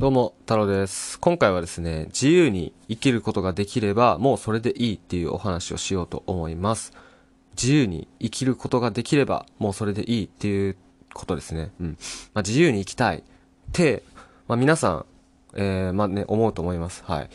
どうも、太郎です。今回はですね、自由に生きることができれば、もうそれでいいっていうお話をしようと思います。自由に生きることができれば、もうそれでいいっていうことですね。うん。まあ、自由に生きたいって、まあ、皆さん、えー、まあね、思うと思います。はい。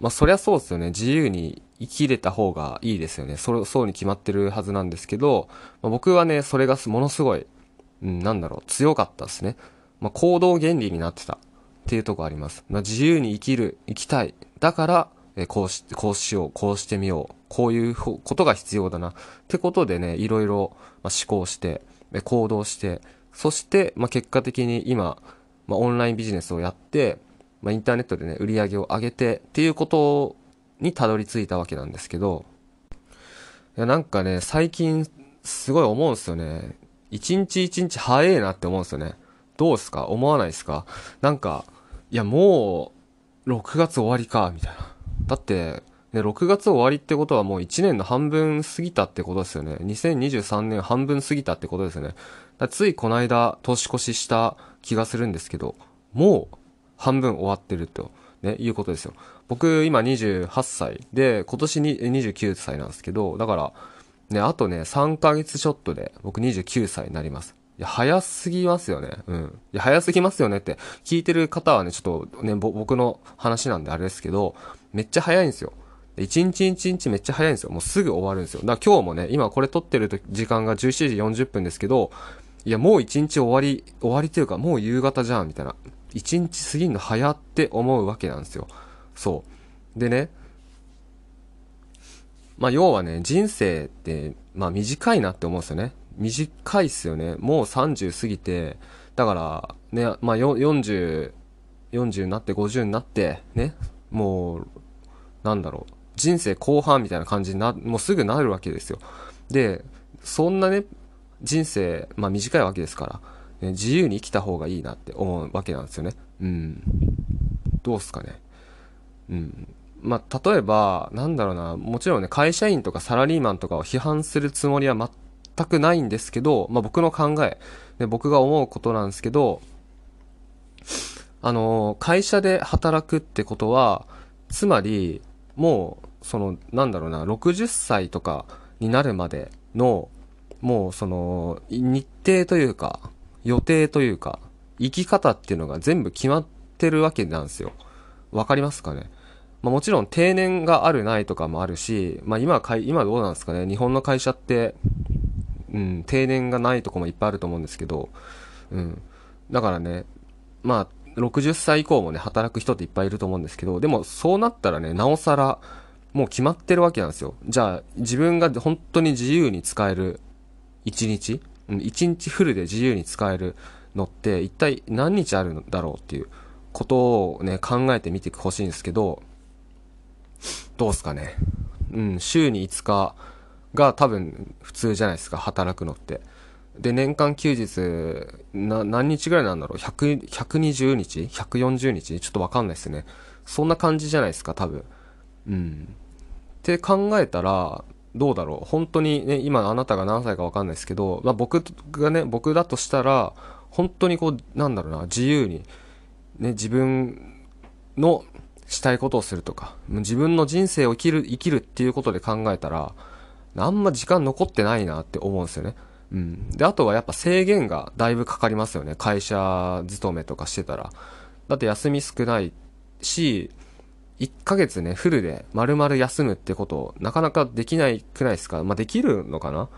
まあ、そりゃそうですよね。自由に生きれた方がいいですよね。それ、そうに決まってるはずなんですけど、まあ、僕はね、それがものすごい、うん、なんだろう、強かったですね。まあ、行動原理になってた。っていうとこあります。自由に生きる、生きたい。だから、えこうし、こうしよう、こうしてみよう。こういうことが必要だな。ってことでね、いろいろ、まあ、思考して、え行動して、そして、ま、結果的に今、ま、オンラインビジネスをやって、ま、インターネットでね、売り上げを上げて、っていうことにたどり着いたわけなんですけど、いや、なんかね、最近、すごい思うんですよね。一日一日早いなって思うんですよね。どうすか？思わないですか？なんか、いや、もう、6月終わりか、みたいな。だって、ね、6月終わりってことはもう1年の半分過ぎたってことですよね。2023年半分過ぎたってことですよね。ついこの間、年越しした気がするんですけど、もう、半分終わってると、ね、いうことですよ。僕、今28歳で、今年に29歳なんですけど、だから、ね、あとね、3ヶ月ちょっとで、僕29歳になります。いや、早すぎますよね。うん。いや、早すぎますよねって、聞いてる方はね、ちょっとね、僕の話なんであれですけど、めっちゃ早いんですよ。一日一日めっちゃ早いんですよ。もうすぐ終わるんですよ。だから今日もね、今これ撮ってる時間が17時40分ですけど、いや、もう一日終わり、終わりっていうか、もう夕方じゃん、みたいな。一日過ぎんの早って思うわけなんですよ。そう。でね、まあ要はね、人生って、まあ短いなって思うんですよね。短いっすよね。もう30過ぎて、だから、ね、まあ、40、40になって50になって、ね、もう、なんだろう、人生後半みたいな感じにな、もうすぐなるわけですよ。で、そんなね、人生、まあ短いわけですから、ね、自由に生きた方がいいなって思うわけなんですよね。うん。どうっすかね。うん。まあ、例えば、なんだろうな、もちろんね、会社員とかサラリーマンとかを批判するつもりは全くないんですけど、まあ、僕の考え、で僕が思うことなんですけど、あの、会社で働くってことは、つまり、もう、その、なんだろうな、60歳とかになるまでの、もうその、日程というか、予定というか、生き方っていうのが全部決まってるわけなんですよ。わかりますかね？まあ、もちろん定年があるないとかもあるし、まあ、今かい、今どうなんですかね？日本の会社って、うん、定年がないとこもいっぱいあると思うんですけど、うん。だからね、まあ、60歳以降もね、働く人っていっぱいいると思うんですけど、でもそうなったらね、なおさら、もう決まってるわけなんですよ。じゃあ、自分が本当に自由に使える1日、うん、1日フルで自由に使えるのって、一体何日あるんだろうっていうことをね、考えてみてほしいんですけど、どうすかね。うん、週に5日が多分普通じゃないですか、働くのって。で、年間休日、何日ぐらいなんだろう ?100、120日 ?140 日？ちょっとわかんないですね。そんな感じじゃないですか、多分。うん。って考えたら、どうだろう？本当にね、今あなたが何歳かわかんないですけど、まあ僕がね、僕だとしたら、本当にこう、なんだろうな、自由に、ね、自分のしたいことをするとか、自分の人生を生きる、生きるっていうことで考えたら、あんま時間残ってないなって思うんですよね。うん。で、あとはやっぱ制限がだいぶかかりますよね。会社勤めとかしてたら。だって休み少ないし、1ヶ月ね、フルで丸々休むってこと、なかなかできないくないですか？まあ、できるのかな？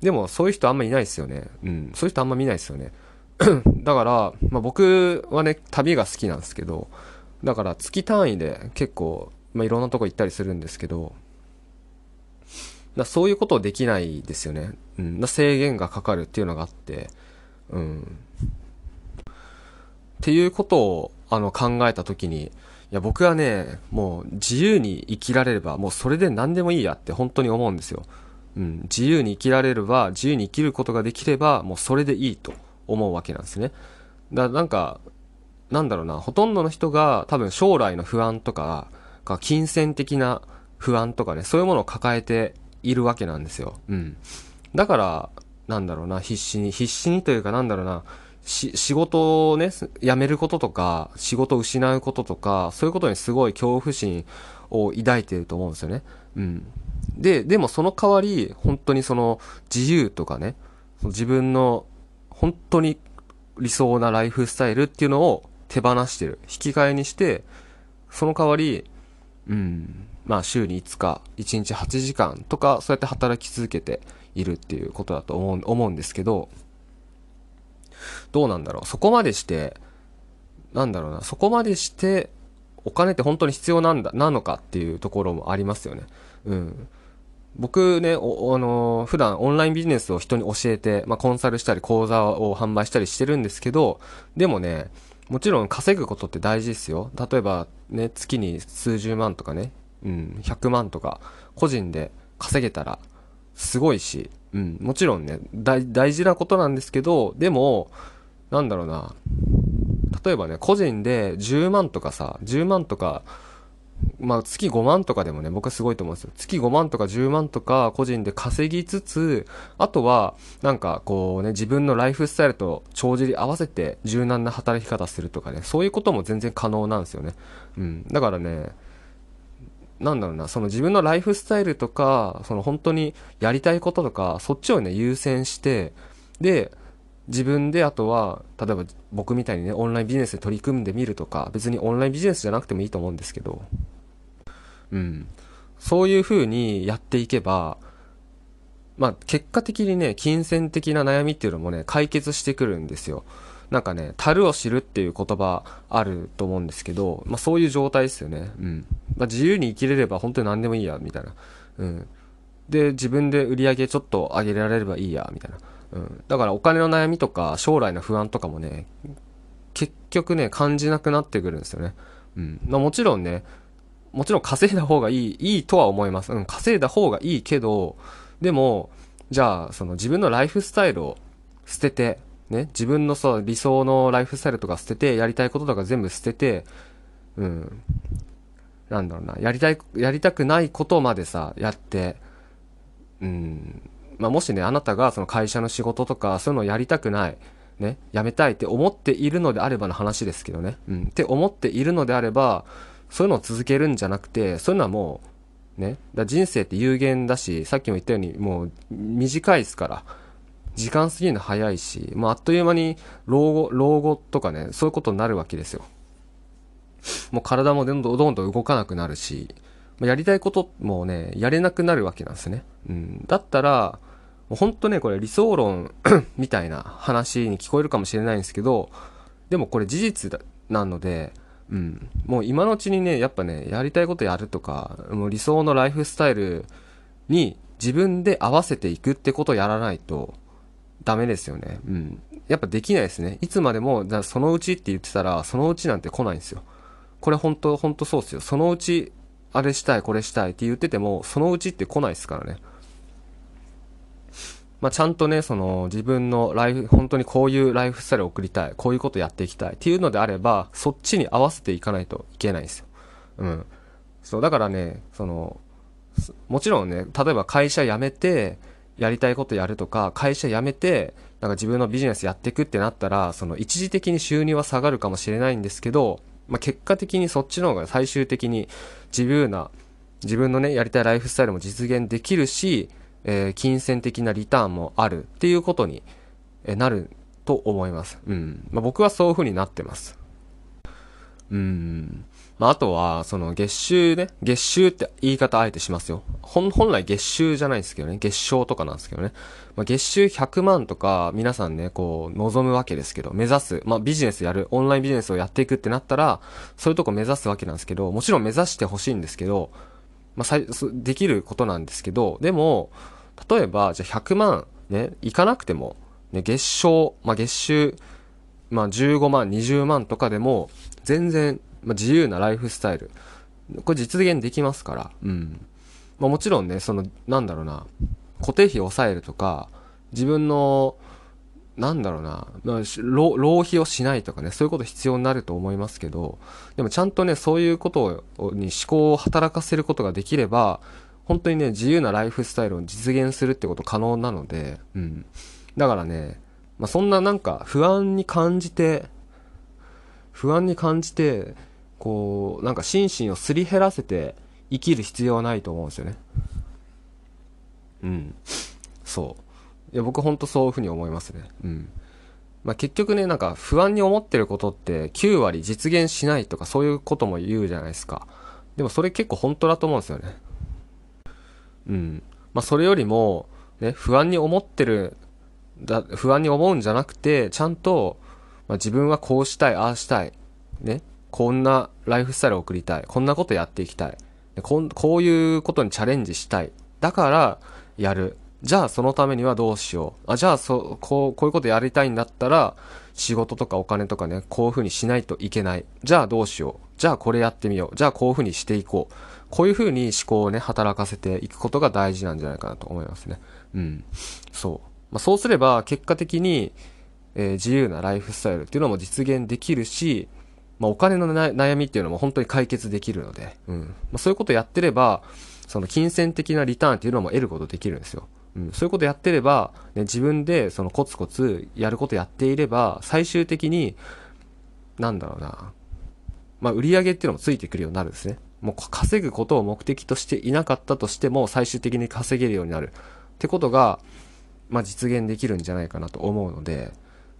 でも、そういう人あんまいないですよね。うん。そういう人あんま見ないですよね。だから、まあ、僕はね、旅が好きなんですけど、だから月単位で結構、まあ、いろんなとこ行ったりするんですけど、だそういうことできないですよね。うん。だ制限がかかるっていうのがあって、うん。っていうことを、あの、考えたときに、いや、僕はね、もう自由に生きられれば、もうそれで何でもいいやって本当に思うんですよ。うん。自由に生きられれば、自由に生きることができれば、もうそれでいいと思うわけなんですね。だなんか、なんだろうな、ほとんどの人が多分将来の不安とか、か金銭的な不安とかね、そういうものを抱えているわけなんですよ。うん。だから、なんだろうな、必死に、必死にというかなんだろうな、し、仕事をね、辞めることとか、仕事を失うこととか、そういうことにすごい恐怖心を抱いてると思うんですよね。うん。で、でもその代わり、本当にその自由とかね、自分の本当に理想なライフスタイルっていうのを手放してる。引き換えにして、その代わり、うん、まあ週に5日、1日8時間とか、そうやって働き続けているっていうことだと思う思うんですけど、どうなんだろう。そこまでして、なんだろうな、そこまでして、お金って本当に必要なんだ、なのかっていうところもありますよね。うん。僕ね、お、あのー、普段オンラインビジネスを人に教えて、まあ、コンサルしたり講座を販売したりしてるんですけど、でもね、もちろん稼ぐことって大事ですよ。例えばね、月に数十万とかね、うん、100万とか、個人で稼げたら、すごいし、うん、もちろんね、大、事なことなんですけど、でも、なんだろうな、例えばね、個人で10万とかさ、10万とか、まあ月5万とかでもね、僕はすごいと思うんですよ。月5万とか10万とか個人で稼ぎつつ、あとは、なんかこうね、自分のライフスタイルと帳尻合わせて柔軟な働き方するとかね、そういうことも全然可能なんですよね。うん。だからね、なんだろうな、その自分のライフスタイルとか、その本当にやりたいこととか、そっちをね、優先して、で、自分であとは、例えば僕みたいにね、オンラインビジネスで取り組んでみるとか、別にオンラインビジネスじゃなくてもいいと思うんですけど、うん。そういう風にやっていけば、まあ、結果的にね、金銭的な悩みっていうのもね、解決してくるんですよ。なんかね、樽を知るっていう言葉あると思うんですけど、まあそういう状態ですよね。うん。まあ自由に生きれれば本当に何でもいいや、みたいな。うん。で、自分で売り上げちょっと上げられればいいや、みたいな。うん。だからお金の悩みとか将来の不安とかもね、結局ね、感じなくなってくるんですよね。うん。まあもちろんね、もちろん稼いだ方がいい、いいとは思います。うん、稼いだ方がいいけど、でも、じゃあ、その自分のライフスタイルを捨てて、ね、自分のそう理想のライフスタイルとか捨てて、やりたいこととか全部捨てて、うん、なんだろうな、やりたい、やりたくないことまでさ、やって、うん、まあ、もしね、あなたがその会社の仕事とか、そういうのをやりたくない、ね、やめたいって思っているのであればの話ですけどね、うん、って思っているのであれば、そういうのを続けるんじゃなくて、そういうのはもう、ね、だ人生って有限だし、さっきも言ったように、もう短いですから、時間過ぎるの早いし、まあ、あっという間に老後、老後とかね、そういうことになるわけですよ。もう体もどんどんどんどん動かなくなるし、やりたいこともね、やれなくなるわけなんですね。うん。だったら、もうほんとね、これ理想論 みたいな話に聞こえるかもしれないんですけど、でもこれ事実なので、うん。もう今のうちにね、やっぱね、やりたいことやるとか、もう理想のライフスタイルに自分で合わせていくってことをやらないと、ダメですよね。うん。やっぱできないですね。いつまでも、だそのうちって言ってたら、そのうちなんて来ないんですよ。これ本当本当そうっすよ。そのうち、あれしたい、これしたいって言ってても、そのうちって来ないですからね。まあ、ちゃんとね、その、自分のライフ、本当にこういうライフスタイルを送りたい、こういうことやっていきたいっていうのであれば、そっちに合わせていかないといけないんですよ。うん。そう、だからね、その、もちろんね、例えば会社辞めて、やりたいことやるとか、会社辞めて、なんか自分のビジネスやっていくってなったら、その一時的に収入は下がるかもしれないんですけど、まあ、結果的にそっちの方が最終的に自由な、自分のね、やりたいライフスタイルも実現できるし、えー、金銭的なリターンもあるっていうことになると思います。うん。まあ、僕はそういう風になってます。うん。まあ、あとは、その月収ね、月収って言い方あえてしますよ。本、本来月収じゃないですけどね、月賞とかなんですけどね。まあ、月収100万とか皆さんね、こう、望むわけですけど、目指す、まあ、ビジネスやる、オンラインビジネスをやっていくってなったら、そういうとこ目指すわけなんですけど、もちろん目指してほしいんですけど、まあ、できることなんですけど、でも、例えば、じゃあ100万ね、いかなくても、ね、月賞、まあ、月収、まあ、15万、20万とかでも、全然まあ、自由なライフスタイル。これ実現できますから。うん。まあ、もちろんね、その、なんだろうな、固定費を抑えるとか、自分の、なんだろうな、まあ、浪浪費をしないとかね、そういうこと必要になると思いますけど、でもちゃんとね、そういうことに思考を働かせることができれば、本当にね、自由なライフスタイルを実現するってこと可能なので、うん。だからね、まあ、そんななんか不安に感じて、不安に感じて、こう、なんか心身をすり減らせて生きる必要はないと思うんですよね。うん。そう。いや、僕ほんとそういうふうに思いますね。うん。まあ、結局ね、なんか不安に思ってることって9割実現しないとかそういうことも言うじゃないですか。でもそれ結構本当だと思うんですよね。うん。まあ、それよりも、ね、不安に思ってる、だ、不安に思うんじゃなくて、ちゃんと、まあ、自分はこうしたい、ああしたい。ね。こんなライフスタイルを送りたい。こんなことやっていきたい。ここういうことにチャレンジしたい。だから、やる。じゃあそのためにはどうしよう。あ、じゃあそ、こう、こういうことやりたいんだったら、仕事とかお金とかね、こういう風にしないといけない。じゃあどうしよう。じゃあこれやってみよう。じゃあこういう風にしていこう。こういう風に思考をね、働かせていくことが大事なんじゃないかなと思いますね。うん。そう。まあ、そうすれば、結果的に、えー、自由なライフスタイルっていうのも実現できるし、まあ、お金の悩みっていうのも本当に解決できるので、うん。まあ、そういうことやってれば、その金銭的なリターンっていうのも得ることできるんですよ。うん、そういうことやってれば、ね、自分でそのコツコツやることやっていれば、最終的に、なんだろうな、まあ、売り上げっていうのもついてくるようになるんですね。もう稼ぐことを目的としていなかったとしても、最終的に稼げるようになる。ってことが、まあ、実現できるんじゃないかなと思うので、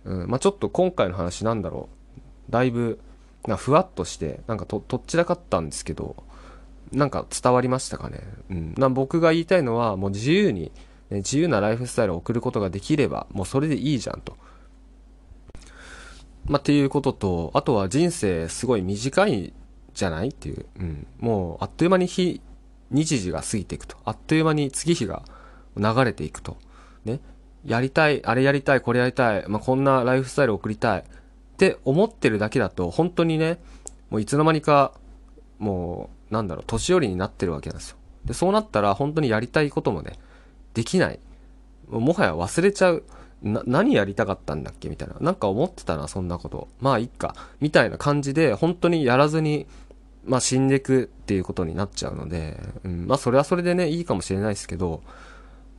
うん、まあ、ちょっと今回の話なんだろう。だいぶ、なふわっとして、なんかと、とっちらかったんですけど、なんか伝わりましたかね。うん。な僕が言いたいのは、もう自由に、ね、自由なライフスタイルを送ることができれば、もうそれでいいじゃんと。まあ、っていうことと、あとは人生すごい短いじゃないっていう。うん。もう、あっという間に日、日時が過ぎていくと。あっという間に月日が流れていくと。ね。やりたい、あれやりたい、これやりたい、まあ、こんなライフスタイルを送りたいって思ってるだけだと、本当にね、もういつの間にか、もう、なんだろう、年寄りになってるわけなんですよ。で、そうなったら本当にやりたいこともね、できない。もはや忘れちゃう。な、何やりたかったんだっけ？みたいな。なんか思ってたな、そんなこと。まあ、いっか。みたいな感じで、本当にやらずに、まあ、死んでいくっていうことになっちゃうので、うん、まあ、それはそれでね、いいかもしれないですけど、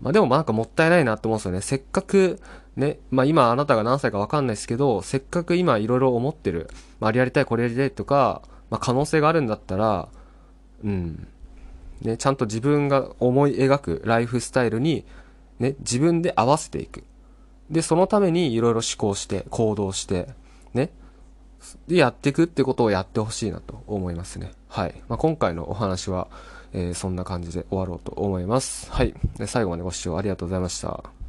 まあ、でもなんかもったいないなって思うんですよね。せっかく、ね、まあ、今あなたが何歳かわかんないですけど、せっかく今いろいろ思ってる、まあ、あれやりたい、これやりたいとか、まあ、可能性があるんだったら、うん、ね、ちゃんと自分が思い描くライフスタイルに、ね、自分で合わせていく。で、そのためにいろいろ思考して、行動して、ね。で、やっていくってことをやってほしいなと思いますね。はい。まあ、今回のお話は、えー、そんな感じで終わろうと思います。はい。最後までご視聴ありがとうございました。